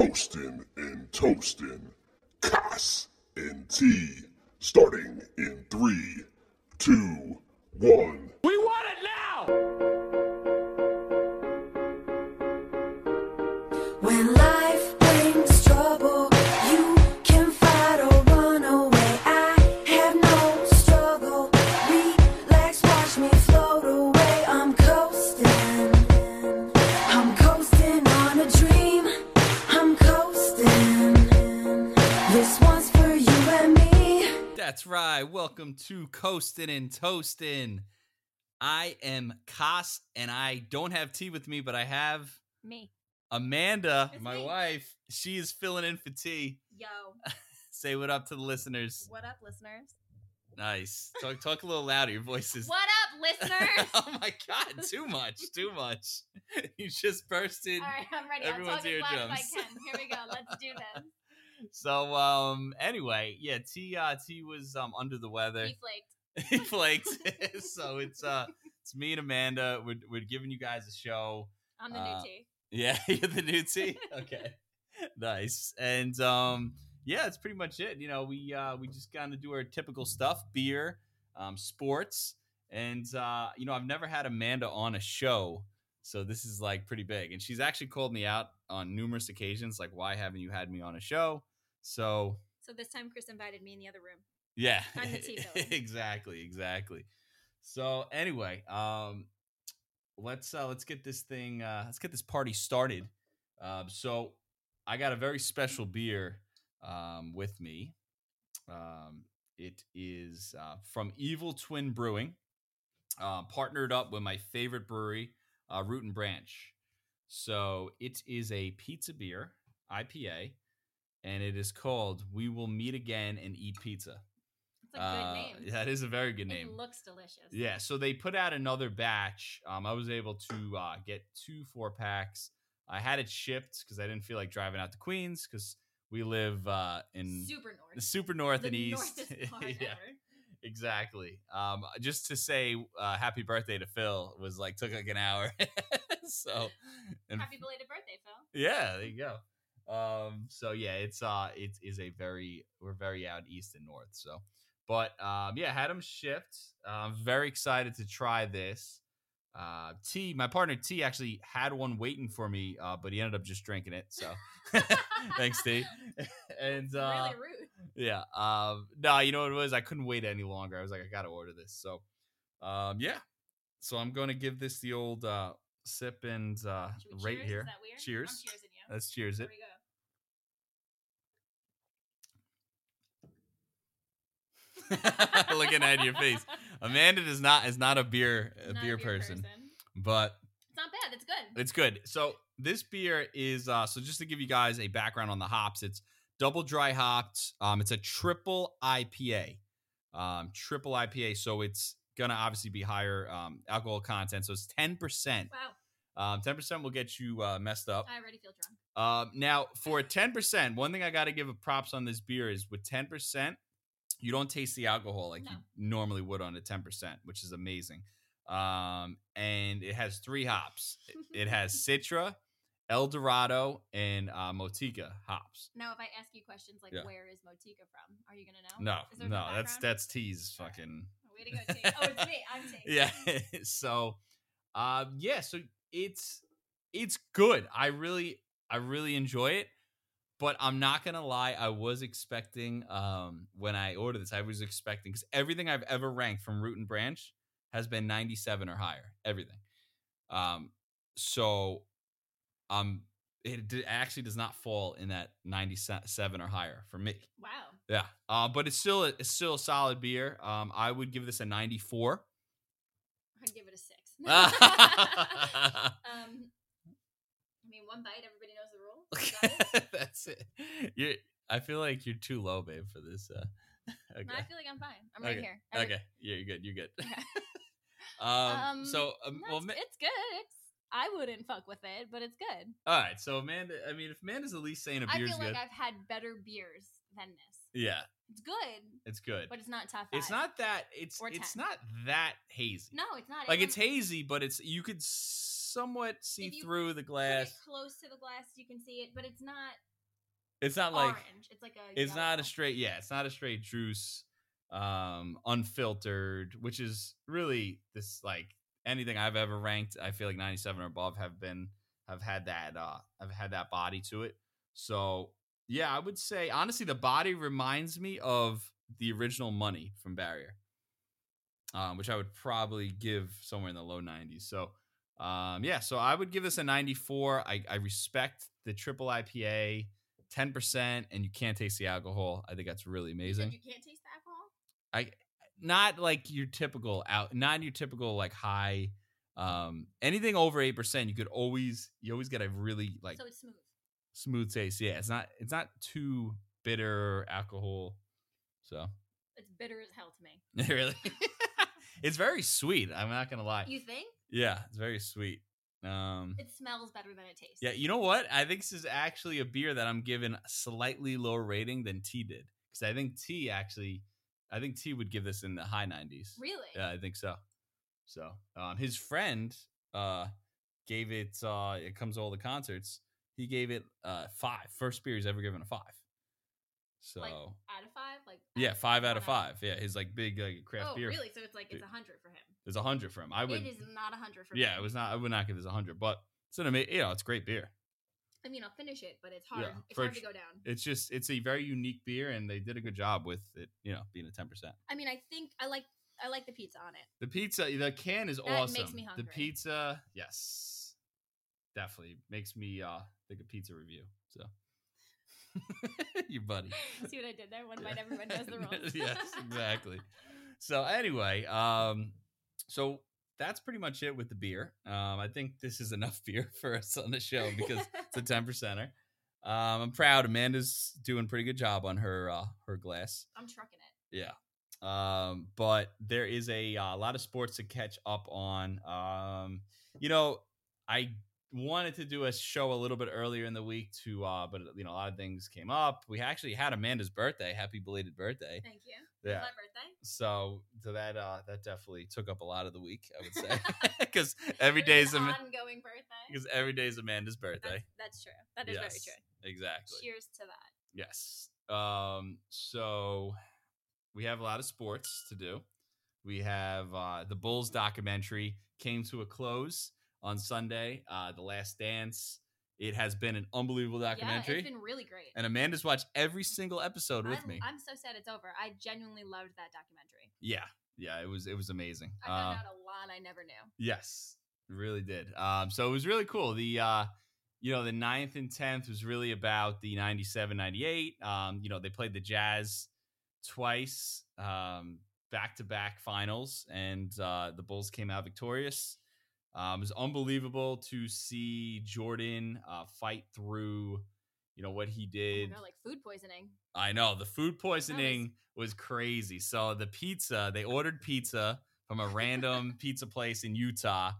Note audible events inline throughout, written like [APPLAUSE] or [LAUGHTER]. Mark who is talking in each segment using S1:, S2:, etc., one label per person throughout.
S1: coasting and toasting, Cass and T, starting in three, two, one.
S2: We want it now!
S3: Welcome to Coastin' and Toastin'. I am Koss, and I don't have tea with me, but I have
S4: Me.
S3: Amanda,
S4: It's
S3: my
S4: me.
S3: wife. She is filling in for tea.
S4: Yo. [LAUGHS]
S3: Say what up to the listeners.
S4: What up, listeners?
S3: Nice. Talk talk a little louder. Your voice is.
S4: What up, listeners? [LAUGHS]
S3: oh my god! Too much. Too much. [LAUGHS] You just bursted.
S4: All right, I'm ready.
S3: Everyone's
S4: I'll talk as loud as I
S3: eardrums.
S4: can. Here we go. Let's do this.
S3: So um. Anyway, yeah. T uh T was um under the weather.
S4: He flaked. [LAUGHS]
S3: he flaked. [LAUGHS] [LAUGHS] so it's uh it's me and Amanda. We're we're giving you guys a show.
S4: I'm the
S3: Uh,
S4: new T.
S3: Yeah, you're the new T. Okay, nice. And um, yeah, it's pretty much it. You know, we uh, we just kind of do our typical stuff: beer, um, sports, and uh, you know, I've never had Amanda on a show, so this is like pretty big. And she's actually called me out on numerous occasions, like, "Why haven't you had me on a show?" So
S4: So this time, Chris invited me in the other room.
S3: yeah,
S4: I'm the T villain.
S3: exactly, exactly. So anyway, um, let's uh, let's get this thing uh, let's get this party started. Um, so I got a very special beer um, with me. Um, it is uh, from Evil Twin Brewing, uh, partnered up with my favorite brewery, uh, Root and Branch. So it is a pizza beer IPA, and it is called "We Will Meet Again and Eat Pizza."
S4: It's a good
S3: Uh,
S4: name.
S3: That is a very good name.
S4: It looks delicious.
S3: Yeah, so they put out another batch. Um, I was able to uh, get two four packs. I had it shipped because I didn't feel like driving out to Queens because we live uh, in
S4: Super north, the
S3: super north
S4: the
S3: and east. [LAUGHS] yeah,
S4: ever.
S3: exactly. Um, just to say uh, happy birthday to Phil was like took like an hour. [LAUGHS] so, and
S4: Happy belated birthday, Phil.
S3: yeah, there you go. Um, so yeah, it's uh, it is a very we're very out east and north. So, but um, yeah, had them shipped. Uh, I'm very excited to try this. Uh, T, my partner T actually had one waiting for me, uh, but he ended up just drinking it. So, [LAUGHS] thanks, T. [LAUGHS] and uh,
S4: really rude.
S3: yeah, um, no, you know what it was? I couldn't wait any longer. I was like, I gotta order this. So, um, yeah. So I'm gonna give this the old uh, sip and uh, rate
S4: cheers?
S3: here.
S4: Is that weird?
S3: Cheers.
S4: I'm cheersing you.
S3: Let's cheers
S4: Here
S3: it.
S4: we go. [LAUGHS]
S3: Looking at your face, Amanda does not is not a beer a
S4: Not
S3: beer, person, but
S4: It's not bad. It's good.
S3: it's good. So this beer is uh, so just to give you guys a background on the hops, it's double dry hopped. Um, it's a triple IPA, um, triple IPA. So it's gonna obviously be higher um, alcohol content. So it's ten percent.
S4: Wow.
S3: Um, ten percent will get you uh, messed up.
S4: I already feel drunk.
S3: Um, now, for [LAUGHS] ten percent, one thing I got to give a props on this beer is with ten percent, you don't taste the alcohol like you normally would on a ten percent, which is amazing. Um, and it has three hops. It, it has [LAUGHS] Citra, El Dorado, and uh, Motueka hops.
S4: Now, if I ask you questions like,
S3: Yeah.
S4: "Where is Motueka from?" Are you gonna know?
S3: No, no, that's that's T's
S4: right.
S3: fucking.
S4: Way to go, T. Oh, it's me. I'm T. [LAUGHS]
S3: yeah. [LAUGHS] so, um, yeah. So it's it's good. I really I really enjoy it. But I'm not gonna lie, I was expecting um when I ordered this, I was expecting because everything I've ever ranked from Root and Branch has been 97 or higher. Everything. Um, so um it actually does not fall in that 97 or higher for me.
S4: Wow.
S3: Yeah. Uh, but it's still a, it's still a solid beer. Um, I would give this a 94.
S4: I'd give it a six. [LAUGHS] [LAUGHS] Um, I mean, one bite. Everybody knows the rule. You got it?
S3: You I feel like you're too low, babe, for this. Uh, okay. [LAUGHS]
S4: No, I feel like I'm fine. I'm right here.
S3: Okay. Yeah, you're good. You're good.
S4: Okay. [LAUGHS]
S3: um, so um,
S4: no,
S3: well,
S4: it's, it's good. It's I wouldn't fuck with it, but it's good.
S3: all right. So Amanda, I mean, if Amanda's at least saying a
S4: I
S3: beer's I
S4: feel
S3: good,
S4: like I've had better beers than this.
S3: yeah,
S4: It's good,
S3: it's good.
S4: but it's not tough.
S3: It's not that. It's it's
S4: 10.
S3: not that hazy.
S4: No, it's not.
S3: like it's hazy, but it's you could somewhat see through the glass.
S4: close to the glass, you can see it, but it's not
S3: It's not like
S4: orange. It's like a.
S3: it's not a straight yeah it's not a straight juice um unfiltered which is really this like anything i've ever ranked i feel like 97 or above have been have had that uh have had that body to it so yeah i would say honestly the body reminds me of the original money from barrier um which i would probably give somewhere in the low 90s so um yeah so i would give this a 94 i i respect the triple ipa 10% and you can't taste the alcohol. I think that's really
S4: You
S3: amazing.
S4: You can't taste the alcohol.
S3: I not like your typical out not your typical like high um anything over 8% you could always you always get a really like
S4: so it's smooth.
S3: smooth taste. Yeah, it's not it's not too bitter alcohol. So,
S4: It's bitter as hell to me. [LAUGHS]
S3: really [LAUGHS] it's very sweet. I'm not going to lie.
S4: You think?
S3: Yeah, it's very sweet. Um
S4: It smells better than it tastes.
S3: Yeah, you know what? I think this is actually a beer that I'm giving a slightly lower rating than T did because I think T actually, I think T would give this in the high 90s.
S4: Really?
S3: Yeah, I think so. So, um, his friend uh gave it. uh It comes to all the concerts. He gave it uh five. First beer he's ever given a five. So
S4: Like out of five? Like
S3: yeah, five out of five. Yeah, his like big like craft
S4: Oh,
S3: beer.
S4: really? So it's like it's a hundred for him.
S3: There's a hundred for him. I would.
S4: It is not a hundred for
S3: Yeah,
S4: me.
S3: it was not. I would not give this a hundred, but it's an amazing. You know, it's great beer.
S4: I mean, I'll finish it, but it's hard.
S3: Yeah,
S4: it's hard to go down.
S3: it's just it's a very unique beer and they did a good job with it you know being a 10%
S4: I mean, I think I like I like the pizza on it.
S3: the pizza the can is
S4: That
S3: awesome
S4: makes me
S3: the pizza yes definitely makes me uh think a pizza review so [LAUGHS] you buddy [LAUGHS]
S4: See what I did there? One
S3: Yeah.
S4: bite, everyone knows the [LAUGHS] rules.
S3: yes exactly so anyway um so that's pretty much it with the beer um i think this is enough [LAUGHS] beer for us on the show because it's a [LAUGHS] 10 percenter um i'm proud amanda's doing a pretty good job on her uh her glass
S4: I'm trucking it.
S3: Yeah. Um, but there is a, uh, lot of sports to catch up on. Um, you know, I wanted to do a show a little bit earlier in the week to, uh, but you know, a lot of things came up. We actually had Amanda's birthday. Happy belated birthday.
S4: Thank you.
S3: Yeah.
S4: my birthday.
S3: So, so that, uh, that definitely took up a lot of the week, I would say, [LAUGHS] [LAUGHS] because every day is,
S4: an ongoing birthday.
S3: because every day is Amanda's birthday.
S4: That's, that's true. That is very true.
S3: Exactly.
S4: Cheers to that.
S3: Yes. Um, so we have a lot of sports to do. We have uh, the Bulls documentary came to a close on Sunday. Uh, the Last Dance. It has been an unbelievable documentary,
S4: Yeah, it's been really great.
S3: and Amanda's watched every single episode with
S4: I'm,
S3: me.
S4: I'm so sad it's over. I genuinely loved that documentary.
S3: yeah, yeah, it was it was amazing.
S4: I found
S3: Uh,
S4: out a lot I never knew.
S3: Yes, really did. Um, so it was really cool. The uh, you know, the ninth and tenth was really about the 97, 98. Um, you know, they played the Jazz twice, um, back to back finals, and uh, the Bulls came out victorious. Um, it was unbelievable to see Jordan uh, fight through, you know, what he
S4: Oh
S3: did.
S4: like food poisoning.
S3: I know the food poisoning was crazy. So the pizza, they ordered pizza from a random [LAUGHS] pizza place in Utah,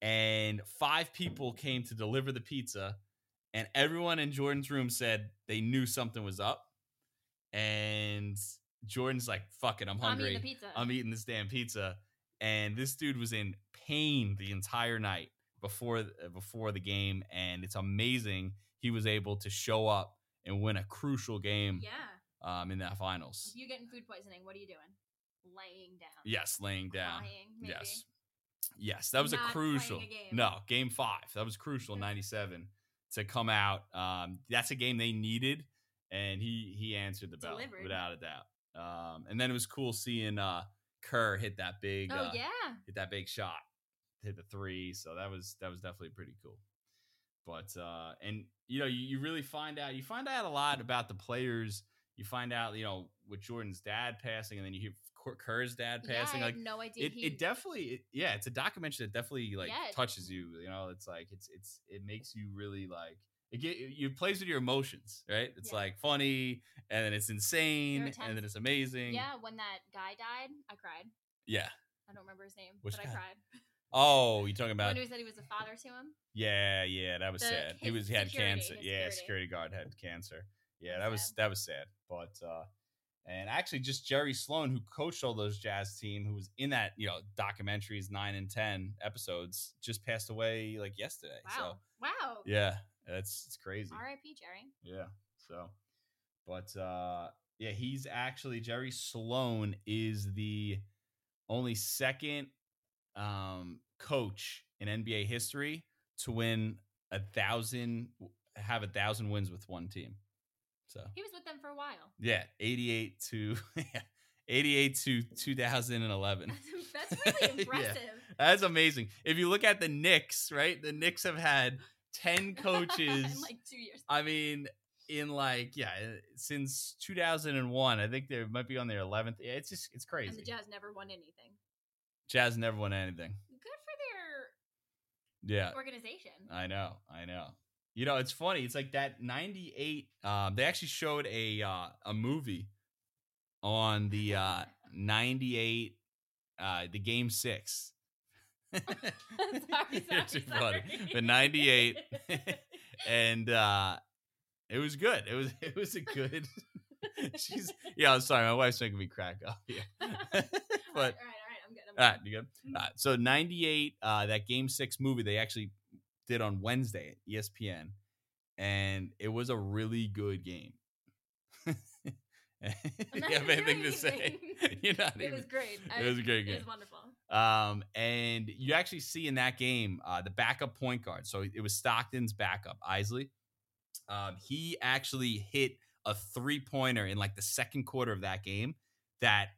S3: and five people came to deliver the pizza, and everyone in Jordan's room said they knew something was up. And Jordan's like, "Fuck it, I'm hungry.
S4: I'm eating the pizza.
S3: I'm eating this damn pizza." And this dude was in pain the entire night before before the game, and it's amazing he was able to show up and win a crucial game
S4: yeah.
S3: um, in that finals.
S4: If you're getting food poisoning, what are you doing? Laying down.
S3: Yes, laying down.
S4: Crying.
S3: Yes, yes, that was
S4: Not
S3: a crucial.
S4: a game.
S3: No, game five. That was crucial. '97 [LAUGHS] to come out. Um, that's a game they needed, and he he answered the bell
S4: Delivered.
S3: without a doubt. Um, and then it was cool seeing uh, Kerr hit that big.
S4: Oh
S3: uh,
S4: yeah.
S3: hit that big shot, hit the three. So that was that was definitely pretty cool. But uh, and you know you, you really find out you find out a lot about the players. You find out you know with Jordan's dad passing, and then you hear Kerr's dad
S4: yeah,
S3: passing.
S4: I
S3: like
S4: no idea.
S3: it,
S4: he,
S3: it definitely it, yeah it's a documentary that definitely like
S4: Yeah,
S3: touches you you know it's like it's it's it makes you really like it get you plays with your emotions right it's
S4: Yeah.
S3: like funny and then it's insane and then it's amazing
S4: yeah, when that guy died, I cried.
S3: yeah
S4: I don't remember his name,
S3: Which
S4: but
S3: guy?
S4: I cried.
S3: oh you talking about
S4: when he said he was a father to him.
S3: yeah yeah that was
S4: The-
S3: sad he was he had
S4: security,
S3: cancer yeah
S4: security.
S3: security guard had cancer yeah that was
S4: sad.
S3: that was sad but uh And actually, just Jerry Sloan, who coached all those Jazz team, who was in that you know documentaries nine and ten episodes, just passed away like yesterday.
S4: Wow.
S3: So
S4: wow.
S3: yeah, that's it's crazy.
S4: R.I.P. Jerry.
S3: Yeah. So, but uh, yeah, he's actually Jerry Sloan is the only second um, coach in NBA history to win a thousand, have a thousand wins with one team. So
S4: He was with them for a while.
S3: yeah, eighty-eight to [LAUGHS] yeah, eighty-eight to two thousand and eleven.
S4: That's [LAUGHS] really
S3: Yeah.
S4: impressive.
S3: That's amazing. If you look at the Knicks, right? The Knicks have had ten [LAUGHS] coaches.
S4: in like two years.
S3: I mean, in like yeah, since 2001, I think they might be on their 11th. Yeah, it's just it's crazy.
S4: And the Jazz never won anything.
S3: Jazz never won anything.
S4: Good for their Yeah, organization.
S3: I know, I know. You know, it's funny. It's like that 98. Um, they actually showed a uh, a movie on the uh, [LAUGHS] 98, uh, the game six. [LAUGHS]
S4: sorry,
S3: You're
S4: sorry,
S3: funny.
S4: sorry.
S3: The 98 [LAUGHS] [LAUGHS] and uh it was good. It was it was a good She's yeah, I'm sorry, my wife's making me crack up here.
S4: all right, all
S3: but
S4: right, I'm good. I'm
S3: all right, you good? All right, so 98 uh that game 6 movie they actually did on Wednesday at ESPN and it was a really good game. You have
S4: gonna
S3: anything to say? You're not
S4: It
S3: even
S4: was great.
S3: It was a great
S4: It
S3: game.
S4: was wonderful.
S3: Um, and you actually see in that game uh, the backup point guard. So it was Stockton's backup, Eisley. Um, he actually hit a three pointer in like the second quarter of that game that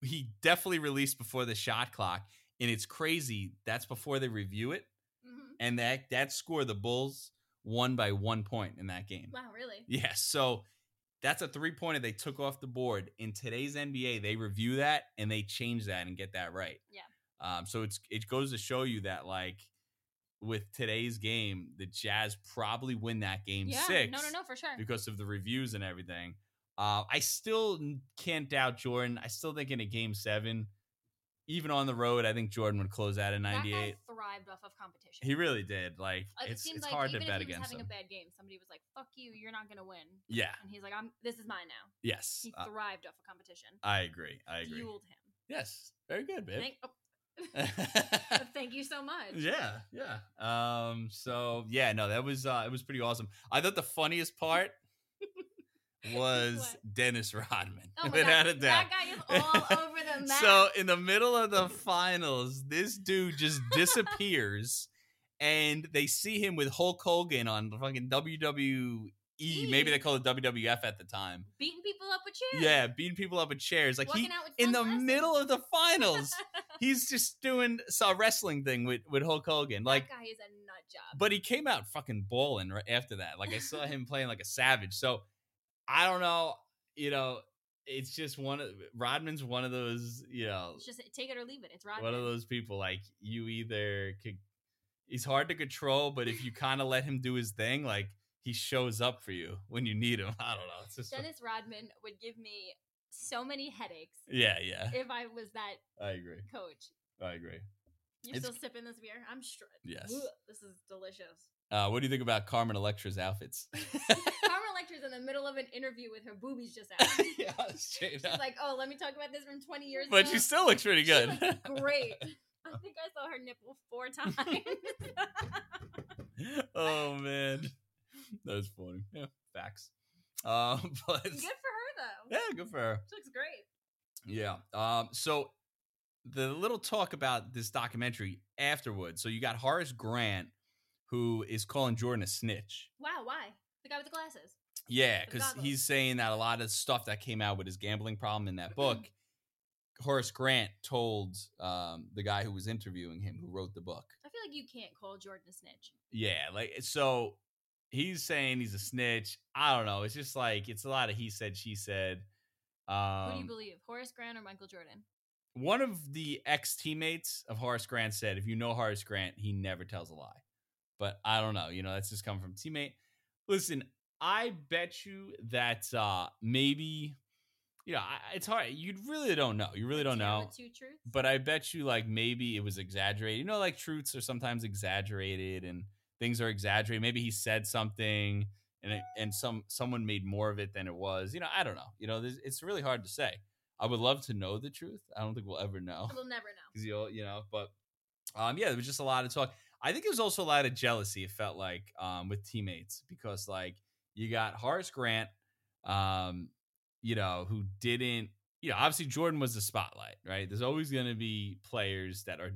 S3: he definitely released before the shot clock. And it's crazy. That's before they review it.
S4: hmm
S3: And that that score, the Bulls won by one point in that game.
S4: Wow, really?
S3: Yeah, so that's a three pointer they took off the board. In today's NBA, they review that and they change that and get that right.
S4: Yeah.
S3: Um, so it's it goes to show you that like with today's game, the Jazz probably win that game
S4: Yeah.
S3: six
S4: No, no, no, for sure.
S3: because of the reviews and everything. Uh, I still can't doubt Jordan. I still think in a game seven, even on the road, I think Jordan would close out
S4: guy
S3: '98.
S4: Thrived off of competition.
S3: He really did. Like it's
S4: it seems
S3: it's
S4: like
S3: hard to
S4: even
S3: bet
S4: if he was
S3: against
S4: having
S3: him.
S4: a bad game, somebody was like, "Fuck you, you're not gonna win,"
S3: Yeah.
S4: and he's like, "I'm. This is mine now."
S3: Yes.
S4: He
S3: Uh,
S4: thrived off of competition.
S3: I agree. I agree.
S4: Fueled him.
S3: Yes. Very good, babe.
S4: Thank, oh, [LAUGHS] [LAUGHS] thank you so much.
S3: yeah, yeah. Um, so yeah, no, that was uh it was pretty awesome. I thought the funniest part was? Dennis Rodman.
S4: Oh [LAUGHS]
S3: without
S4: God,
S3: a doubt.
S4: That guy is [LAUGHS] all over the map.
S3: So in the middle of the finals, this dude just disappears, and they see him with Hulk Hogan on the fucking WWE. Maybe they
S4: E.
S3: called it WWF at the time.
S4: beating people up with chairs.
S3: Yeah, beating people up with chairs. Like
S4: Walking
S3: he
S4: out with
S3: in the middle of the finals, [LAUGHS] he's just doing a wrestling thing with with Hulk Hogan. Like
S4: that guy is a nut job.
S3: but he came out fucking balling right after that. Like I saw him playing like a savage. So I don't know, you know, it's just one of Rodman's one of those, you know,
S4: It's just eh, take it or leave it. It's Rodman.
S3: one of those people like you either could he's hard to control, but if you [LAUGHS] kind of let him do his thing, like he shows up for you when you need him. [LAUGHS] I don't know. It's just
S4: Dennis Rodman would give me so many headaches
S3: yeah, yeah.
S4: if I was that
S3: I agree.
S4: coach.
S3: I agree.
S4: You're
S3: It's-
S4: still sipping this beer? I'm sure.
S3: Yes.
S4: This is delicious.
S3: Uh, what do you think about Carmen Electra's outfits? [LAUGHS]
S4: Carmen [LAUGHS] Electra's in the middle of an interview with her boobies just out. [LAUGHS]
S3: yeah,
S4: She's
S3: up.
S4: like, "Oh, let me talk about this from 20 years
S3: but
S4: ago."
S3: But she still looks pretty good.
S4: looks great. I think I saw her nipple four times.
S3: oh man, that was funny. Yeah, facts. Um, but
S4: good for her though.
S3: yeah, good for her.
S4: She looks great.
S3: Yeah. Um. So the little talk about this documentary afterwards. So you got Horace Grant, who is calling Jordan a snitch.
S4: Wow, why? The guy with the glasses.
S3: Yeah, because he's saying that a lot of stuff that came out with his gambling problem in that [CLEARS THROAT] book, Horace Grant told um, the guy who was interviewing him, who wrote the book.
S4: I feel like you can't call Jordan a snitch.
S3: Yeah, like so he's saying he's a snitch. I don't know. It's just like it's a lot of he said, she said. Um,
S4: Who do you believe, Horace Grant or Michael Jordan?
S3: one of the ex teammates of Horace Grant said, if you know Horace Grant, he never tells a lie. But I don't know. You know, that's just coming from teammate. Listen, I bet you that uh maybe, you know, I, it's hard. You really don't know. You really don't know.
S4: Two truths.
S3: But I bet you, like, maybe it was exaggerated. You know, like truths are sometimes exaggerated and things are exaggerated. Maybe he said something and it, and some someone made more of it than it was. You know, I don't know. You know, it's really hard to say. I would love to know the truth. I don't think we'll ever know
S4: We'll never know. [LAUGHS]
S3: because you you know, but um, yeah, there was just a lot of talk. I think it was also a lot of jealousy. It felt like um with teammates because like you got Horace Grant, um, you know, who didn't. You know, obviously Jordan was the spotlight, right? There's always going to be players that are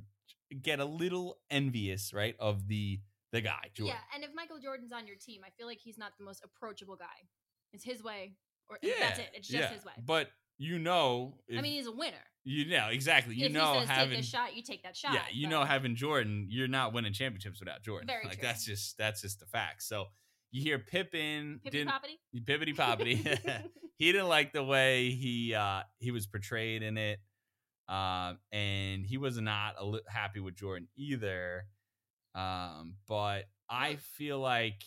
S3: get a little envious, right, of the the guy, Jordan.
S4: Yeah, and if Michael Jordan's on your team, I feel like he's not the most approachable guy. It's his way, or
S3: Yeah,
S4: that's it. It's just
S3: yeah.
S4: his way.
S3: But you know, if,
S4: I mean, he's a winner.
S3: you know exactly. You
S4: if
S3: know, having
S4: take shot, you take that shot.
S3: yeah, you
S4: but-
S3: know, having Jordan, you're not winning championships without Jordan.
S4: Very
S3: like
S4: true.
S3: that's just that's just the fact. So you hear Pippin
S4: Pippy
S3: didn't
S4: Poppity. [LAUGHS]
S3: pippity poppity. [LAUGHS] [LAUGHS] he didn't like the way he uh he was portrayed in it, um, and he was not a li- happy with Jordan either. Um, but I feel like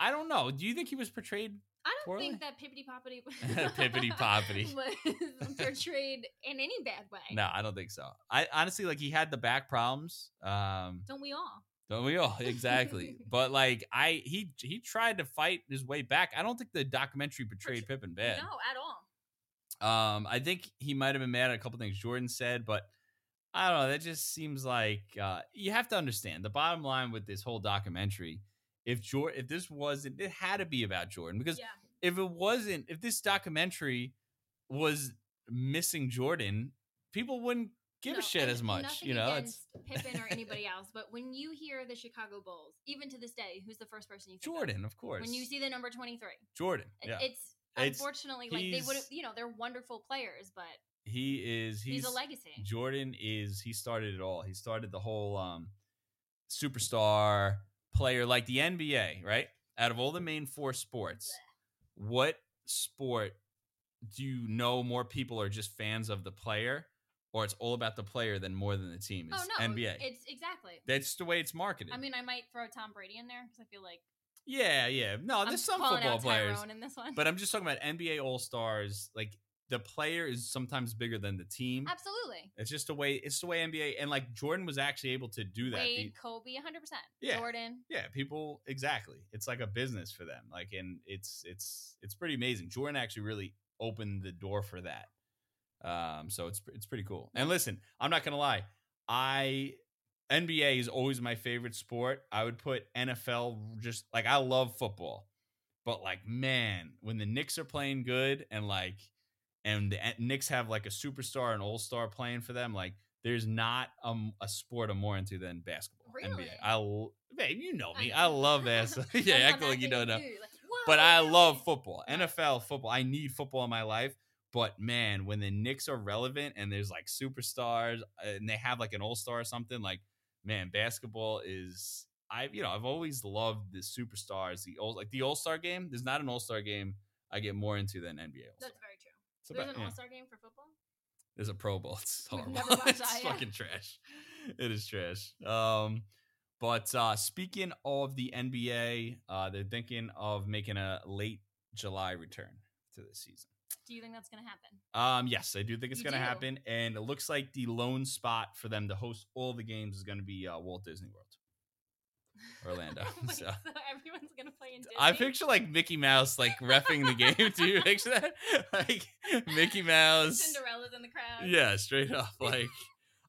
S3: I don't know. Do you think he was portrayed?
S4: I don't think that Pippity Poppity [LAUGHS] [LAUGHS]
S3: Pippity Poppity. [LAUGHS]
S4: was portrayed in any bad way.
S3: No, I don't think so. I honestly like he had the back problems. Um,
S4: Don't we all?
S3: Don't we all? Exactly. but like I he he tried to fight his way back. I don't think the documentary portrayed Pippen bad.
S4: No, at all.
S3: Um I think he might have been mad at a couple things Jordan said, but I don't know, that just seems like uh you have to understand the bottom line with this whole documentary. If Jordan if this wasn't it had to be about Jordan because
S4: Yeah.
S3: if it wasn't if this documentary was missing Jordan, people wouldn't give
S4: No,
S3: a shit as much, you know? It's
S4: Pippen or anybody else, but when you hear the Chicago Bulls, even to this day, who's the first person you think of?
S3: Jordan, of course.
S4: When you see the number twenty three,
S3: Jordan. Yeah.
S4: it's
S3: It's-
S4: unfortunately like they would. You know, they're wonderful players, but
S3: he is
S4: he's,
S3: he's,
S4: a legacy.
S3: Jordan is he started it all. He started the whole um superstar player like the NBA, right? Out of all the main four sports, what sport do you know more people are just fans of the player or it's all about the player than more than the team?
S4: Oh no,
S3: NBA.
S4: It's exactly.
S3: That's the way it's marketed.
S4: I mean, I might throw Tom Brady in there because I feel like
S3: yeah, yeah. No,
S4: I'm
S3: there's some football players.
S4: In this one.
S3: But I'm just talking about NBA All Stars. Like the player is sometimes bigger than the team.
S4: absolutely,
S3: It's just the way it's the way NBA and like Jordan was actually able to do that.
S4: Wade,
S3: The-
S4: Kobe, 100. percent
S3: Yeah.
S4: Jordan.
S3: yeah, people exactly. It's like a business for them. Like and it's it's it's pretty amazing. Jordan actually really opened the door for that. Um so it's it's pretty cool. And listen, I'm not going to lie. I NBA is always my favorite sport. I would put NFL just like I love football. But like man, when the Knicks are playing good and like and the Knicks have like a superstar and all-star playing for them, like there's not um, a sport I'm more into than basketball.
S4: Really?
S3: NBA. I l- babe, you know me.
S4: I
S3: I love basketball. [LAUGHS] [LAUGHS] yeah,
S4: not
S3: like you don't know.
S4: like,
S3: But I love football. NFL football. I need football in my life. But man, when the Knicks are relevant and there's like superstars uh, and they have like an all-star or something, like man, basketball is I you know, I've always loved the superstars, the all like the all-star game. There's not an all-star game I get more into than NBA. All-Star. It's
S4: There's
S3: about-
S4: an
S3: yeah.
S4: All Star game for football.
S3: There's a Pro Bowl. [LAUGHS] It's horrible. [LAUGHS] it's
S4: that, yeah.
S3: fucking trash. It is trash. Um, but uh, speaking of the NBA, uh, they're thinking of making a late July return to the season.
S4: Do you think that's gonna happen?
S3: Um, yes, I do think it's going to happen, and it looks like the lone spot for them to host all the games is going to be uh, Walt Disney World, Orlando. [LAUGHS]
S4: Wait,
S3: so.
S4: so everyone's gonna play in Disney.
S3: I picture like Mickey Mouse like [LAUGHS] refing the game. Do you picture that? [LAUGHS] Like Mickey Mouse.
S4: Cinderella's in the crowd.
S3: Yeah, straight up. Like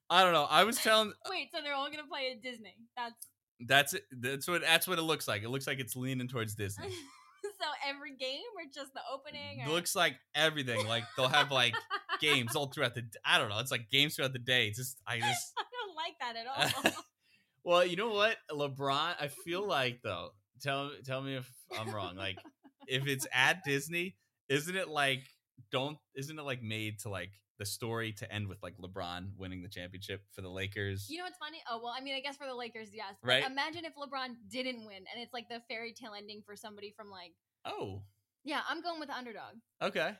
S3: I don't know. I was telling uh
S4: Wait, so they're all gonna play at Disney? That's
S3: that's it. That's what that's what it looks like. It looks like it's leaning towards Disney.
S4: so every game or just the opening?
S3: It
S4: Or...
S3: looks like everything. Like they'll have like games all throughout the. I don't know. It's like games throughout the day. It's just I just.
S4: I don't like that at all.
S3: Well, you know what, LeBron. I feel mm. like though. Tell tell me if I'm wrong. Like if it's at [LAUGHS] Disney, isn't it like don't? Isn't it like made to like the story to end with like LeBron winning the championship for the Lakers?
S4: you know what's funny? Oh well, I mean, I guess for the Lakers, yes. But
S3: Right.
S4: Imagine if LeBron didn't win, and it's like the fairy tale ending for somebody from like.
S3: oh,
S4: Yeah, I'm going with the underdog.
S3: okay.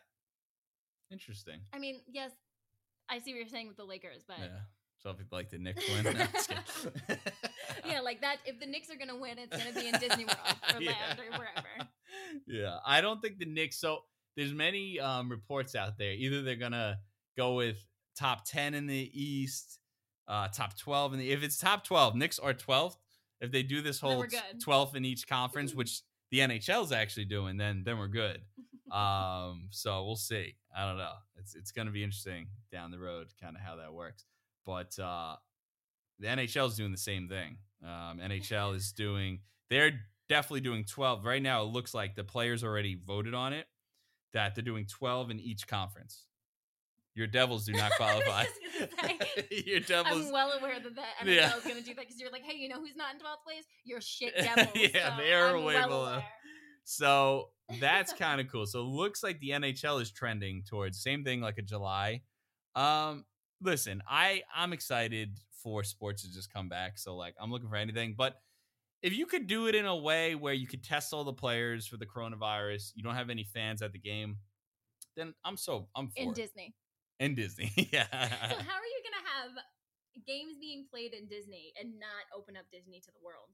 S3: Interesting.
S4: I mean, yes, I see what you're saying with the Lakers, but
S3: Yeah. So if you'd like the Knicks win, [LAUGHS] no, [LAUGHS]
S4: yeah, like that. If the Knicks are gonna win, it's gonna be in Disney World [LAUGHS] or
S3: Yeah.
S4: land or wherever.
S3: Yeah, I don't think the Knicks. So there's many um, reports out there. Either they're gonna go with top ten in the East, uh, top twelve in the. If it's top twelve, Knicks are twelfth. If they do this whole twelfth in each conference, which the NHL's actually doing, then then we're good. Um, so we'll see. I don't know. It's it's going to be interesting down the road, kind of how that works. But uh, the NHL is doing the same thing. Um, NHL is doing. They're definitely doing 12 right now. It looks like the players already voted on it. That they're doing 12 in each conference. Your Devils do not qualify. [LAUGHS]
S4: I was gonna say, [LAUGHS]
S3: Your Devils.
S4: I'm well aware that the NHL
S3: Yeah.
S4: is going to do that because you're like, hey, you know who's not in 12th place? You're shit [LAUGHS] devils.
S3: Yeah,
S4: so
S3: they are
S4: I'm
S3: way
S4: well
S3: below.
S4: aware.
S3: So that's kind of cool. So it looks like the NHL is trending towards same thing like a July. Um, listen, I I'm excited for sports to just come back. So like I'm looking for anything, but if you could do it in a way where you could test all the players for the coronavirus, you don't have any fans at the game, then I'm so I'm for
S4: In
S3: it.
S4: Disney.
S3: in Disney. [LAUGHS] yeah.
S4: So how are you going to have games being played in Disney and not open up Disney to the world?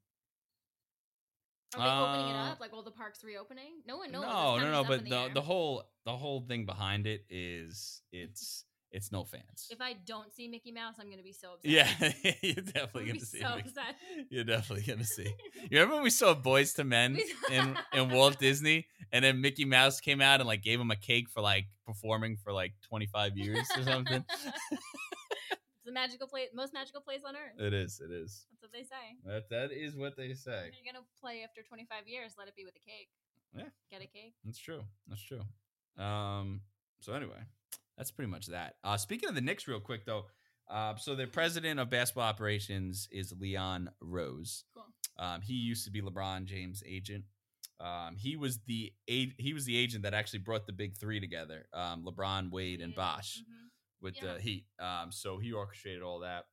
S4: Are they opening it
S3: Uh,
S4: up like all the parks reopening? No one knows.
S3: no, no, no. But the the whole the whole thing behind it is it's it's no fans.
S4: If I don't see Mickey Mouse, I'm going to be so upset.
S3: Yeah, [LAUGHS] you're definitely
S4: gonna
S3: gonna
S4: be
S3: see.
S4: so
S3: Mickey-
S4: upset. [LAUGHS]
S3: You're definitely gonna see. [LAUGHS] You remember when we saw Boyz II Men in in Walt Disney, and then Mickey Mouse came out and like gave him a cake for like performing for like 25 years or something.
S4: it's the magical place, most magical place on earth.
S3: it is. It is.
S4: That's what they say.
S3: That that is what they say.
S4: If you're gonna play after 25 years, let it be with a cake.
S3: Yeah.
S4: Get a cake.
S3: That's true. That's true. Um. So anyway, that's pretty much that. Uh, speaking of the Knicks, real quick though. Uh, so the president of basketball operations is Leon Rose.
S4: Cool.
S3: Um, he used to be LeBron James' agent. Um, he was the he was the agent that actually brought the big three together. Um, LeBron, Wade, and Bosh
S4: mhm.
S3: with
S4: Yeah.
S3: the Heat. Um, so he orchestrated all that.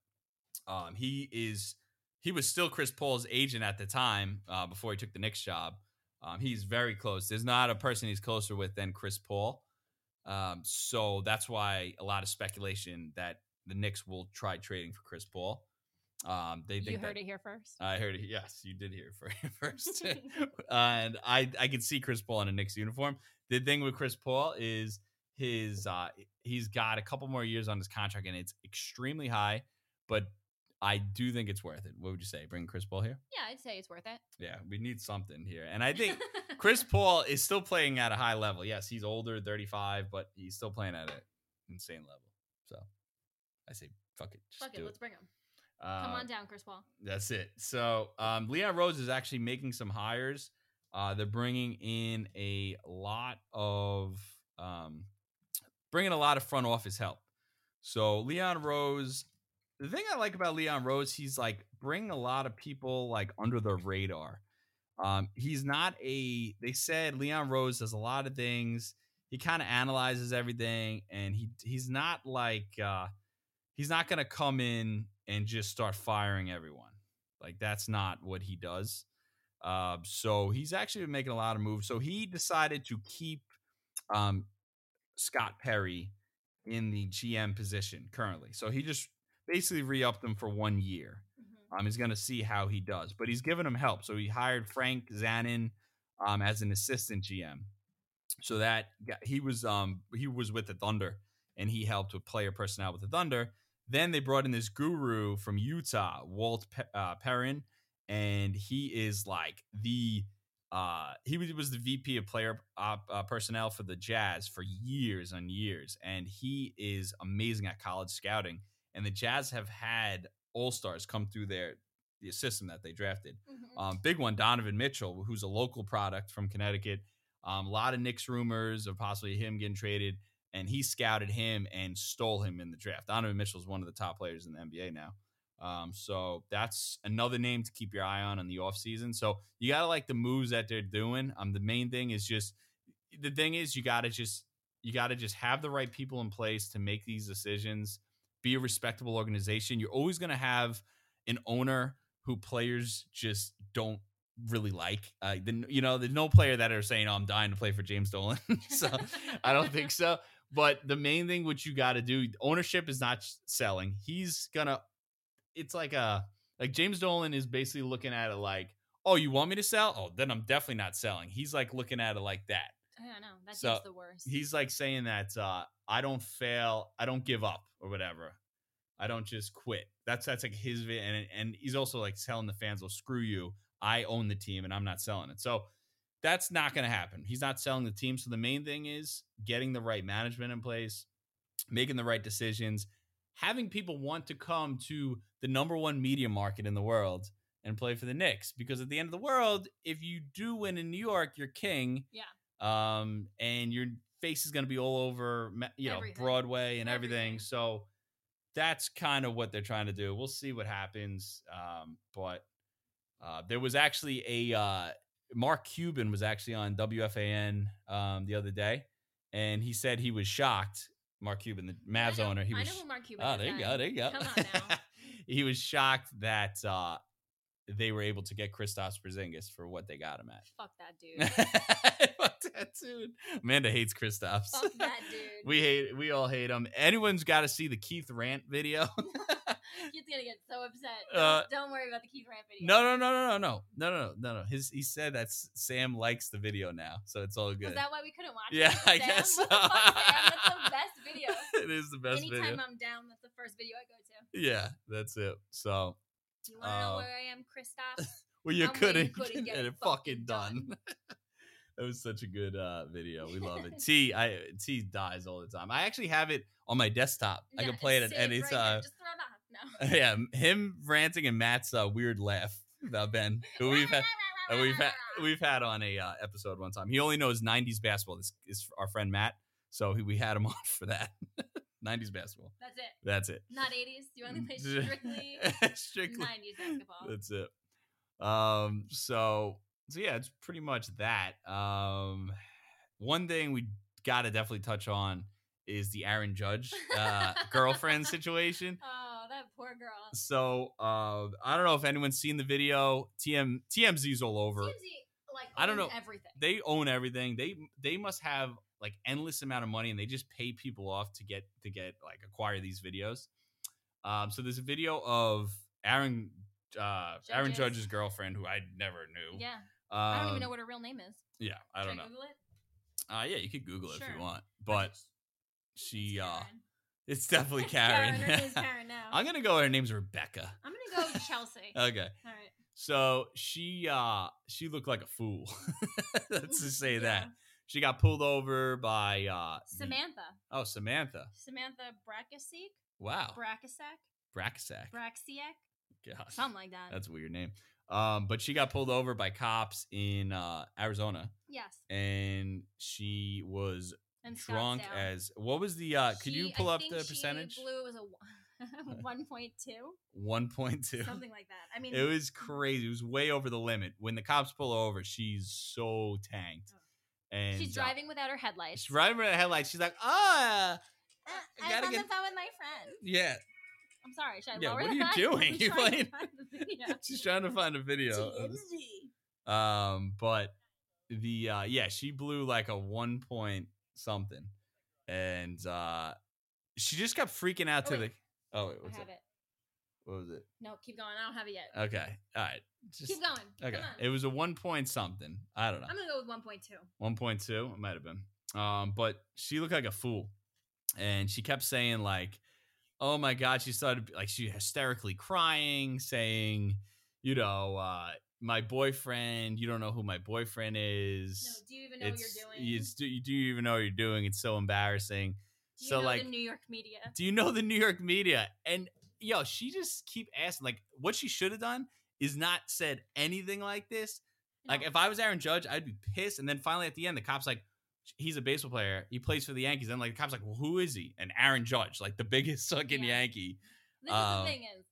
S3: Um, he is he was still Chris Paul's agent at the time uh, before he took the Knicks job. Um, he's very close. There's not a person he's closer with than Chris Paul. Um, so that's why a lot of speculation that the Knicks will try trading for Chris Paul. Um, they
S4: You heard
S3: that,
S4: it here first.
S3: I heard it. Yes, you did hear it for [LAUGHS] first. [LAUGHS] [LAUGHS] and I I could see Chris Paul in a Knicks uniform. The thing with Chris Paul is his uh he's got a couple more years on his contract and it's extremely high, but I do think it's worth it. What would you say? Bring Chris Paul here?
S4: yeah, I'd say it's worth it.
S3: Yeah, we need something here. And I think [LAUGHS] Chris Paul is still playing at a high level. Yes, he's older, 35, but he's still playing at an insane level. So I say fuck it. Just
S4: Fuck
S3: do
S4: it, let's bring him.
S3: Uh,
S4: Come on down, Chris Paul.
S3: that's it. So um, Leon Rose is actually making some hires. Uh, they're bringing in a lot of um, bringing a lot of front office help. So Leon Rose, the thing I like about Leon Rose, he's like bringing a lot of people like under the radar. Um, he's not a. They said Leon Rose does a lot of things. He kind of analyzes everything, and he he's not like uh, he's not gonna come in and just start firing everyone. Like that's not what he does. Uh, so he's actually been making a lot of moves. So he decided to keep um, Scott Perry in the GM position currently. So he just basically re-upped him for one year.
S4: Mhm.
S3: Um, he's going to see how he does, but he's giving him help. So he hired Frank Zanin um, as an assistant GM. So that he was um he was with the Thunder and he helped with player personnel with the Thunder. Then they brought in this guru from Utah, Walt Pe- uh, Perrin, and he is like the uh he was, was the VP of player op, uh, personnel for the Jazz for years and years, and he is amazing at college scouting. And the Jazz have had all stars come through their the system that they drafted.
S4: Mhm.
S3: Um, big one, Donovan Mitchell, who's a local product from Connecticut. Um, a lot of Knicks rumors of possibly him getting traded, and he scouted him and stole him in the draft. Donovan Mitchell is one of the top players in the NBA now. Um, so that's another name to keep your eye on in the offseason. So you got to like the moves that they're doing. Um, the main thing is just the thing is you got to just you got to just have the right people in place to make these decisions. Be a respectable organization. You're always going to have an owner who players just don't really like. Uh, the, you know, there's no player that are saying, "Oh, I'm dying to play for James Dolan." [LAUGHS] so I don't think so. But the main thing, what you got to do, ownership is not selling. He's gonna. It's like a like James Dolan is basically looking at it like, "Oh, you want me to sell? Oh, then I'm definitely not selling." He's like looking at it like that.
S4: I don't know. That
S3: So,
S4: the worst.
S3: He's like saying that uh, I don't fail, I don't give up or whatever. I don't just quit. That's that's like his and and he's also like telling the fans, "Well, screw you. I own the team and I'm not selling it." So that's not going to happen. He's not selling the team. So the main thing is getting the right management in place, making the right decisions, having people want to come to the number one media market in the world and play for the Knicks. Because at the end of the world, if you do win in New York, you're king.
S4: Yeah.
S3: Um, and your face is going to be all over, you know,
S4: Everything.
S3: Broadway and everything.
S4: Everything.
S3: So that's kind of what they're trying to do. We'll see what happens. Um, but uh, there was actually a uh, Mark Cuban was actually on WFAN um, the other day, and he said he was shocked. Mark Cuban, the Mavs
S4: know,
S3: owner, he
S4: I
S3: was.
S4: know who Mark Cuban
S3: oh, there you go, there you go.
S4: Come on now. [LAUGHS]
S3: he was shocked that uh, they were able to get Kristaps Porzingis for what they got him at.
S4: Fuck that [LAUGHS] dude.
S3: Fuck that dude. Amanda hates Kristaps.
S4: Fuck [LAUGHS] that dude.
S3: we hate. We all hate him. Anyone's got to see the Keith Rant video. [LAUGHS]
S4: He's gonna get so upset.
S3: Uh,
S4: Don't, worry about the Keith Rant video.
S3: no, no, no, no, no, no, no, no, no, no. His he said that Sam likes the video now, so it's all good.
S4: Was that why we couldn't watch
S3: Yeah,
S4: it?
S3: I
S4: Sam?
S3: guess so.
S4: fuck, Sam? That's the best video.
S3: it is the best
S4: Anytime
S3: video.
S4: I'm down, that's the first video I go to.
S3: Yeah, that's it. So,
S4: You wanna know
S3: Uh,
S4: where I am, Kristaps? [LAUGHS]
S3: well, you
S4: I'm
S3: couldn't,
S4: couldn't
S3: get,
S4: get
S3: it fucking
S4: fucking
S3: done. [LAUGHS] that was such a good uh, video. We love it. [LAUGHS] T, I T dies all the time. I actually have it on my desktop. I can play it at any time.
S4: Just throw it on. No.
S3: yeah, him ranting and Matt's uh, weird laugh about Ben, who we've had, we've had, we've had on a uh, episode one time. He only knows '90s basketball. This is our friend Matt, so he, we had him on for that. '90s basketball.
S4: That's it.
S3: That's it.
S4: Not 80s. You only play [LAUGHS] strictly [LAUGHS]
S3: strictly.
S4: 90s basketball.
S3: That's it. Um. So so yeah, it's pretty much that. Um. One thing we got to definitely touch on is the Aaron Judge uh, [LAUGHS] girlfriend situation.
S4: Oh, that poor girl.
S3: So uh, I don't know if anyone's seen the video. TM TMZ's all over.
S4: TMZ, like,
S3: I don't know.
S4: everything.
S3: They own everything. They they must have like endless amount of money, and they just pay people off to get to get like acquire these videos. Um, so there's a video of Aaron uh, Aaron
S4: Judge's-
S3: Judge's girlfriend, who I never knew.
S4: Yeah.
S3: Um,
S4: I don't even know what her real name is.
S3: Yeah, I
S4: Should
S3: don't know.
S4: Google it?
S3: Uh, yeah, you could Google it if you want, but
S4: It's
S3: she uh, it's definitely [LAUGHS] Karen. [LAUGHS]
S4: Karen now.
S3: I'm gonna go. Her name's Rebecca.
S4: I'm gonna go [LAUGHS] Chelsea.
S3: Okay.
S4: All right.
S3: So she uh she looked like a fool. Let's just say that. She got pulled over by uh the-
S4: Samantha.
S3: oh, Samantha.
S4: Samantha Bracksieck?
S3: Wow.
S4: Brackesack?
S3: Braxack.
S4: Braxiac?
S3: Gosh.
S4: Something like that.
S3: That's a weird name. Um, but she got pulled over by cops in uh Arizona
S4: yes.
S3: and she was
S4: And
S3: drunk
S4: Scottsdale.
S3: as what was the uh could you
S4: She-
S3: pull
S4: I
S3: up
S4: think
S3: the
S4: she
S3: percentage?
S4: Blew it was a one [LAUGHS] [LAUGHS] point two,
S3: One point two.
S4: something like that. I [LAUGHS] mean,
S3: It was crazy. It was way over the limit. When the cops pull over, she's so tanked. And
S4: she's driving without her headlights.
S3: she's driving without the headlights. She's like, ah,
S4: Uh,
S3: I
S4: I
S3: gotta
S4: on
S3: get-
S4: the phone with my friend.
S3: yeah.
S4: I'm sorry. Should I
S3: Yeah,
S4: lower
S3: what are you doing? [LAUGHS] You
S4: trying to
S3: playing-
S4: find the [LAUGHS] video.
S3: she's trying to find a video. Um, but the uh, yeah, she blew like a one point something, and uh, she just kept freaking out
S4: Oh,
S3: to
S4: wait.
S3: the. Oh wait,
S4: I
S3: what's
S4: have
S3: that?
S4: it.
S3: What was it?
S4: No, keep going. I don't have it yet.
S3: Okay, all right. Just,
S4: keep going.
S3: Okay, it was a one point something. I don't know.
S4: I'm gonna go with one point two.
S3: One point two, it might have been. Um, but she looked like a fool, and she kept saying like, "Oh my god!" She started like she hysterically crying, saying, "You know, uh, my boyfriend. You don't know who my boyfriend
S4: No,
S3: is.
S4: do you even know what
S3: it's,
S4: you're doing?
S3: It's, do, do you even know what you're doing? It's so embarrassing."
S4: do you
S3: so
S4: know
S3: like,
S4: the New York media?
S3: do you know the New York media? And yo, she just keep asking. Like, what she should have done is not said anything like this. Like if I was Aaron Judge, I'd be pissed. And then finally at the end, the cops like, he's a baseball player. He plays for the Yankees. And like the cops like, well, who is he? And Aaron Judge, like the biggest fucking
S4: Yeah.
S3: Yankee.
S4: This is
S3: Um,
S4: the thing is,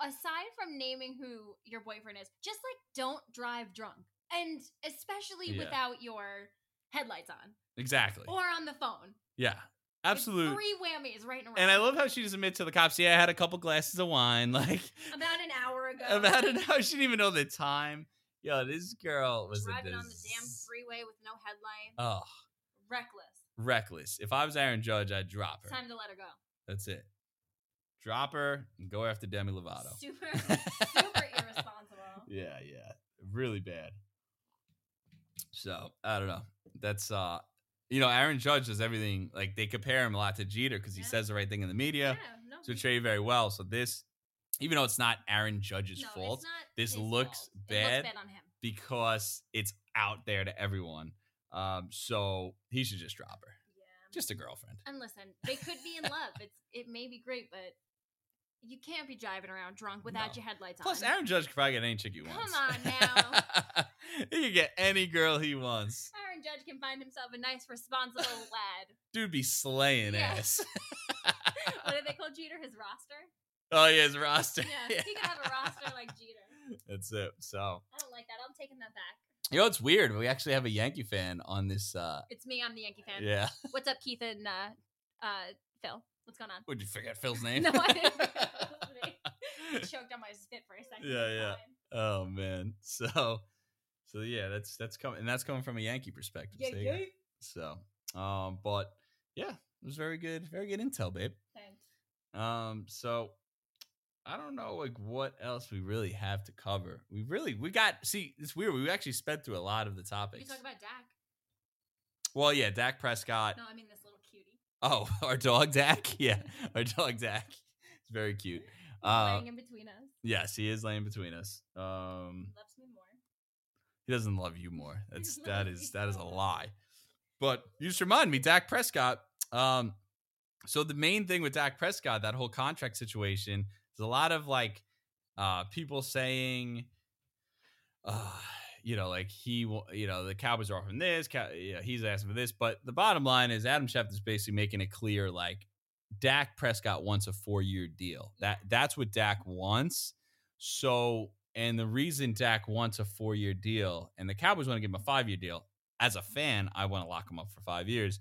S4: aside from naming who your boyfriend is, just like don't drive drunk, and especially
S3: Yeah.
S4: without your headlights on
S3: Exactly.
S4: or on the phone.
S3: Yeah. Absolutely.
S4: three whammies right in a row.
S3: And I love how she just admits to the cops, yeah, I had a couple glasses of wine. [LAUGHS] Like
S4: about an hour ago.
S3: about an hour. She didn't even know the time. Yo, this girl was
S4: driving on the damn freeway with no headlights.
S3: Oh,
S4: Reckless.
S3: reckless. If I was Aaron Judge, I'd drop her.
S4: Time to let her go.
S3: That's it. Drop her and go after Demi Lovato.
S4: Super, [LAUGHS] super irresponsible.
S3: Yeah, yeah. Really bad. So, I don't know. That's uh you know, Aaron Judge does everything like they compare him a lot to Jeter because he
S4: Yeah.
S3: says the right thing in the media.
S4: no,
S3: So
S4: he-
S3: portray very well. So this even though it's not Aaron Judge's
S4: no,
S3: fault this looks
S4: fault.
S3: Bad.
S4: looks bad on him.
S3: because it's out there to everyone. Um, so he should just drop her.
S4: Yeah.
S3: Just a girlfriend.
S4: And listen, they could be in love. It's it may be great, but you can't be driving around drunk without
S3: No.
S4: your headlights
S3: Plus,
S4: on.
S3: Plus, Aaron Judge could probably get any chick he wants.
S4: Come on now. [LAUGHS]
S3: he can get any girl he wants.
S4: Aaron Judge can find himself a nice, responsible [LAUGHS] lad.
S3: Dude be slaying
S4: Yeah.
S3: ass. [LAUGHS]
S4: What do they call Jeter? His roster?
S3: oh yeah, his roster.
S4: Yeah, [LAUGHS] he can have a roster like Jeter.
S3: That's it. So
S4: I don't like that. I'm taking that back.
S3: you know it's weird. We actually have a Yankee fan on this. uh
S4: It's me. I'm the Yankee fan.
S3: Yeah.
S4: What's up, Keith and uh, uh, Phil? What's going on?
S3: Would you forget Phil's name?
S4: No, I didn't. forget it was me. Choked on my spit for a second.
S3: Yeah, yeah. Oh man. So so yeah, that's that's coming and that's coming from a Yankee perspective.
S4: Yeah,
S3: so,
S4: yeah.
S3: so um but yeah, it was very good, very good intel, babe.
S4: Thanks.
S3: Um so I don't know like what else we really have to cover. We really we got see, it's weird. We actually sped through a lot of the topics.
S4: can talk about Dak.
S3: well, yeah, Dak Prescott.
S4: No, I mean this little cutie.
S3: Oh, [LAUGHS] our dog Dak? [LAUGHS] Yeah, our dog Dak. It's very cute. Uh,
S4: laying in between us.
S3: yes, he is laying between us. Um,
S4: Loves me more.
S3: He doesn't love you more. [LAUGHS] That's that is that is a lie. But you just remind me, Dak Prescott. Um, so the main thing with Dak Prescott, that whole contract situation, there's a lot of like uh people saying, uh, you know, like he, you know, the Cowboys are offering this, Cow- you know, he's asking for this. But the bottom line is Adam Schefter is basically making it clear, like Dak Prescott wants a four year deal. That that's what Dak wants. So, and the reason Dak wants a four year deal, and the Cowboys want to give him a five year deal. As a fan, I want to lock him up for five years.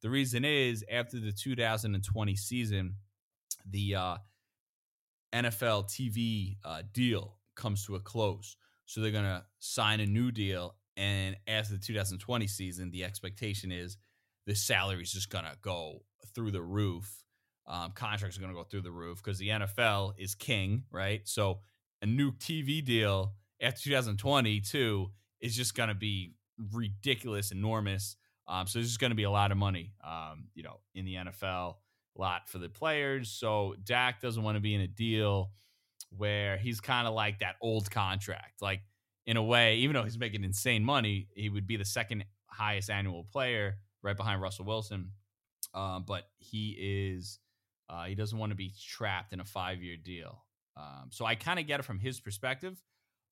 S3: The reason is after the 2020 season, the uh, NFL TV uh, deal comes to a close. So they're going to sign a new deal. And after the 2020 season, the expectation is the salary is just going to go through the roof. Um, contracts are going to go through the roof because the NFL is king, right? So a new TV deal after 2022 is just going to be ridiculous, enormous. Um, so there's just going to be a lot of money, um, you know, in the NFL, a lot for the players. So Dak doesn't want to be in a deal where he's kind of like that old contract. Like in a way, even though he's making insane money, he would be the second highest annual player, right behind Russell Wilson. Um, but he is uh, he doesn't want to be trapped in a five year deal. Um, so I kind of get it from his perspective.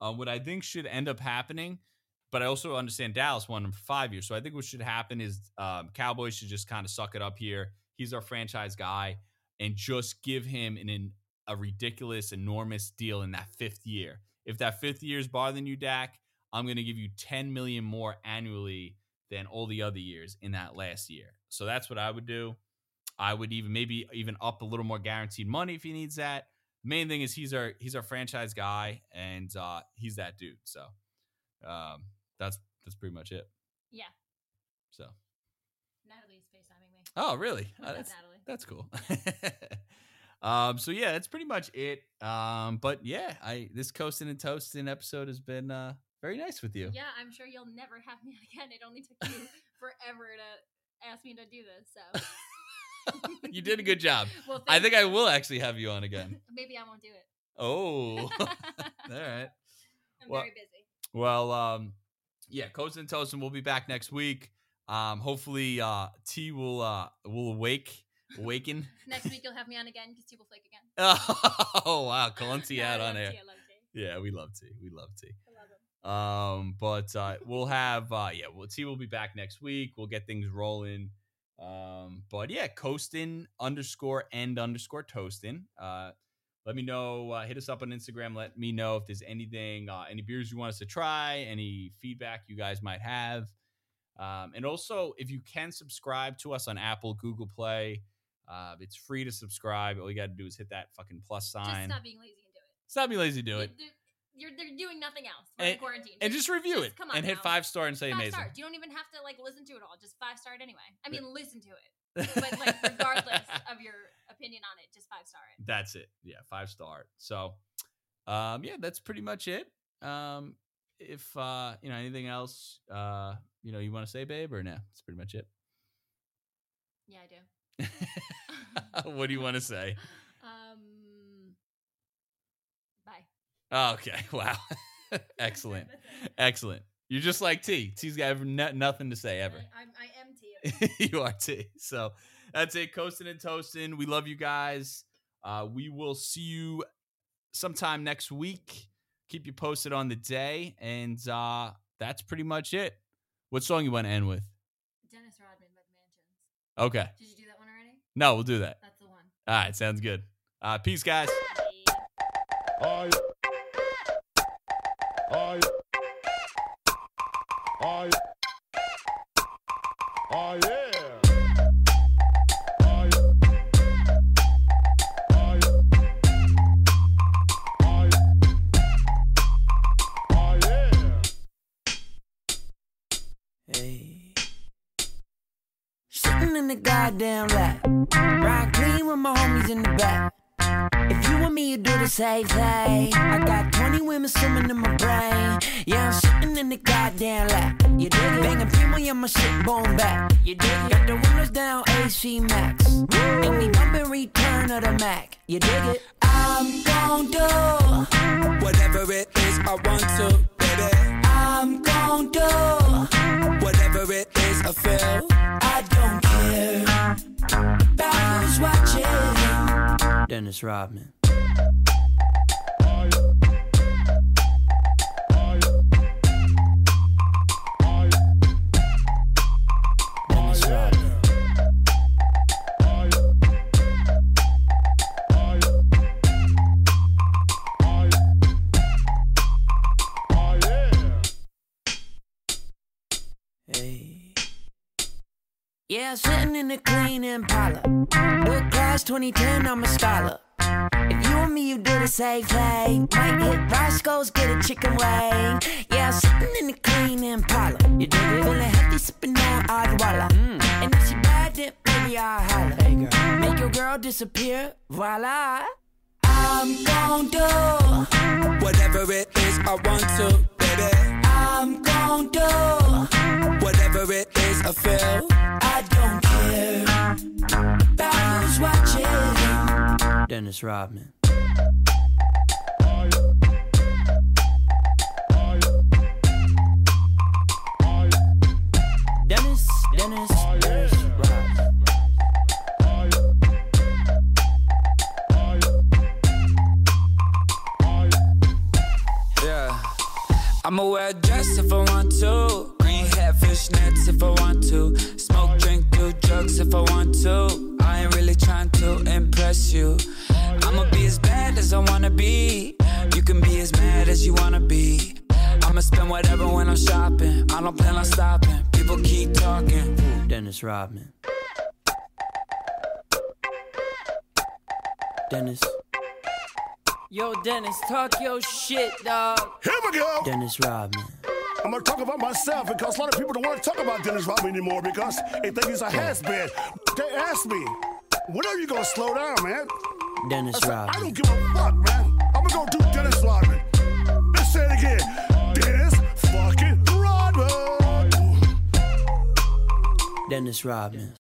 S3: Uh, what I think should end up happening, but I also understand Dallas won him for five years. So I think what should happen is um, Cowboys should just kind of suck it up here. He's our franchise guy, and just give him an, an a ridiculous, enormous deal in that fifth year. If that fifth year is bothering you, Dak, I'm going to give you 10 million more annually than all the other years in that last year. So that's what I would do. I would even maybe even up a little more guaranteed money if he needs that. Main thing is he's our he's our franchise guy and uh, he's that dude. So um, that's that's pretty much it.
S4: Yeah.
S3: So
S4: Natalie's FaceTiming me.
S3: oh really? Uh, [LAUGHS] that's
S4: Natalie?
S3: that's cool. [LAUGHS] um, so yeah, that's pretty much it. Um, but yeah, I this coasting and toasting episode has been uh very nice with you.
S4: Yeah, I'm sure you'll never have me [LAUGHS] again. It only took you forever to ask me to do this. So [LAUGHS]
S3: you did a good job. [LAUGHS]
S4: Well,
S3: I think I will [LAUGHS] actually have you on again.
S4: Maybe I won't do it.
S3: Oh, all right.
S4: I'm
S3: Well-
S4: very busy.
S3: Well, um, yeah, Coast and Toast, and we'll be back next week. Um, hopefully, uh, T will uh will awake, awaken.
S4: Next week you'll have me on again because T will flake again.
S3: oh wow, calling T out on air.
S4: T, I love T.
S3: Yeah, we love T. We love T.
S4: I love him.
S3: Um, but uh, we'll have uh, yeah, well, T will be back next week. We'll get things rolling. Um, but yeah, coasting underscore and underscore toasting. Uh, let me know. Uh, hit us up on Instagram. Let me know if there's anything, uh, any beers you want us to try, any feedback you guys might have. Um, and also, if you can subscribe to us on Apple, Google Play, uh, it's free to subscribe. All you got to do is hit that fucking plus
S4: Just
S3: sign.
S4: stop being lazy and do it.
S3: Stop being lazy, do
S4: You-
S3: it,
S4: You're, they're doing nothing else. We're in
S3: And-
S4: quarantine.
S3: and just review
S4: just
S3: it
S4: come on
S3: and hit
S4: now.
S3: five star and say
S4: five
S3: amazing.
S4: stars. You don't even have to like listen to it all. Just five star it anyway. I mean, listen to it, [LAUGHS] but like regardless of your opinion on it, just five star it.
S3: That's it. Yeah, five star. So, um, yeah, that's pretty much it. Um, if uh, you know anything else, uh, you know, you want to say, babe, or no? That's pretty much it.
S4: Yeah, I do. [LAUGHS]
S3: what do you want to say? [LAUGHS]
S4: Um, bye.
S3: Oh, okay. [LAUGHS] Wow. Excellent. Excellent. You You're just like T. T's got ever, no- nothing to say ever.
S4: I, I'm, I am T. [LAUGHS]
S3: you are T. So that's it. Coasting and toasting. We love you guys. Uh, we will see you sometime next week. Keep you posted on the day, and uh, that's pretty much it. What song you want to end with?
S4: Dennis Rodman by Mansions.
S3: Okay.
S4: Did you do that one already?
S3: No, we'll do that.
S4: That's the one.
S3: All right. Sounds good. Uh, peace, guys.
S4: Bye.
S1: I, I.
S2: Sitting in the goddamn lap. Ride clean with my homies in the back. Me, you do the same thing. I got 20 women swimming in my brain. Yeah, I'm sitting in the goddamn lap. You dig it? Banging yeah, my shit back. You dig it? Got the windows down, AC Max. And we bumping return of the Mack. You dig it? I'm gon' do
S5: Whatever it is I want to, baby.
S2: I'm gon' do
S5: Whatever it is I feel.
S2: I don't care about who's watching. Dennis Rodman.
S1: Yeah.
S2: Sitting in the clean Impala. With class 2010, I'm a scholar. If you and me, you do the same thing. Might hit Roscoe's, get a chicken wing. Yeah, sitting in the clean Impala. You dig it? Feeling healthy, sipping on Adwala. Mm. And if she bad, then maybe I'll holler. Hey, girl. Make your girl disappear, voila. I'm gon' do
S5: Whatever it is I want to, baby.
S2: I'm gon' do
S5: Whatever it is I feel.
S2: I don't care about who's watching. Dennis Rodman.
S5: I'ma wear a dress if I want to. Green hat, fishnets if I want to. Smoke, drink, do drugs if I want to. I ain't really trying to impress you. I'ma be as bad as I wanna be. You can be as mad as you wanna be. I'ma spend whatever when I'm shopping. I don't plan on stopping. People keep talking.
S2: Dennis Rodman. Dennis. Yo, Dennis, talk your shit, dog.
S6: Here we go.
S2: Dennis Rodman.
S6: I'm gonna talk about myself because a lot of people don't want to talk about Dennis Rodman anymore because they think he's a has-been. They asked me, when are you gonna slow down, man?
S2: Dennis
S6: I said, I don't give a fuck, man. I'm gonna go do
S2: Dennis Rodman.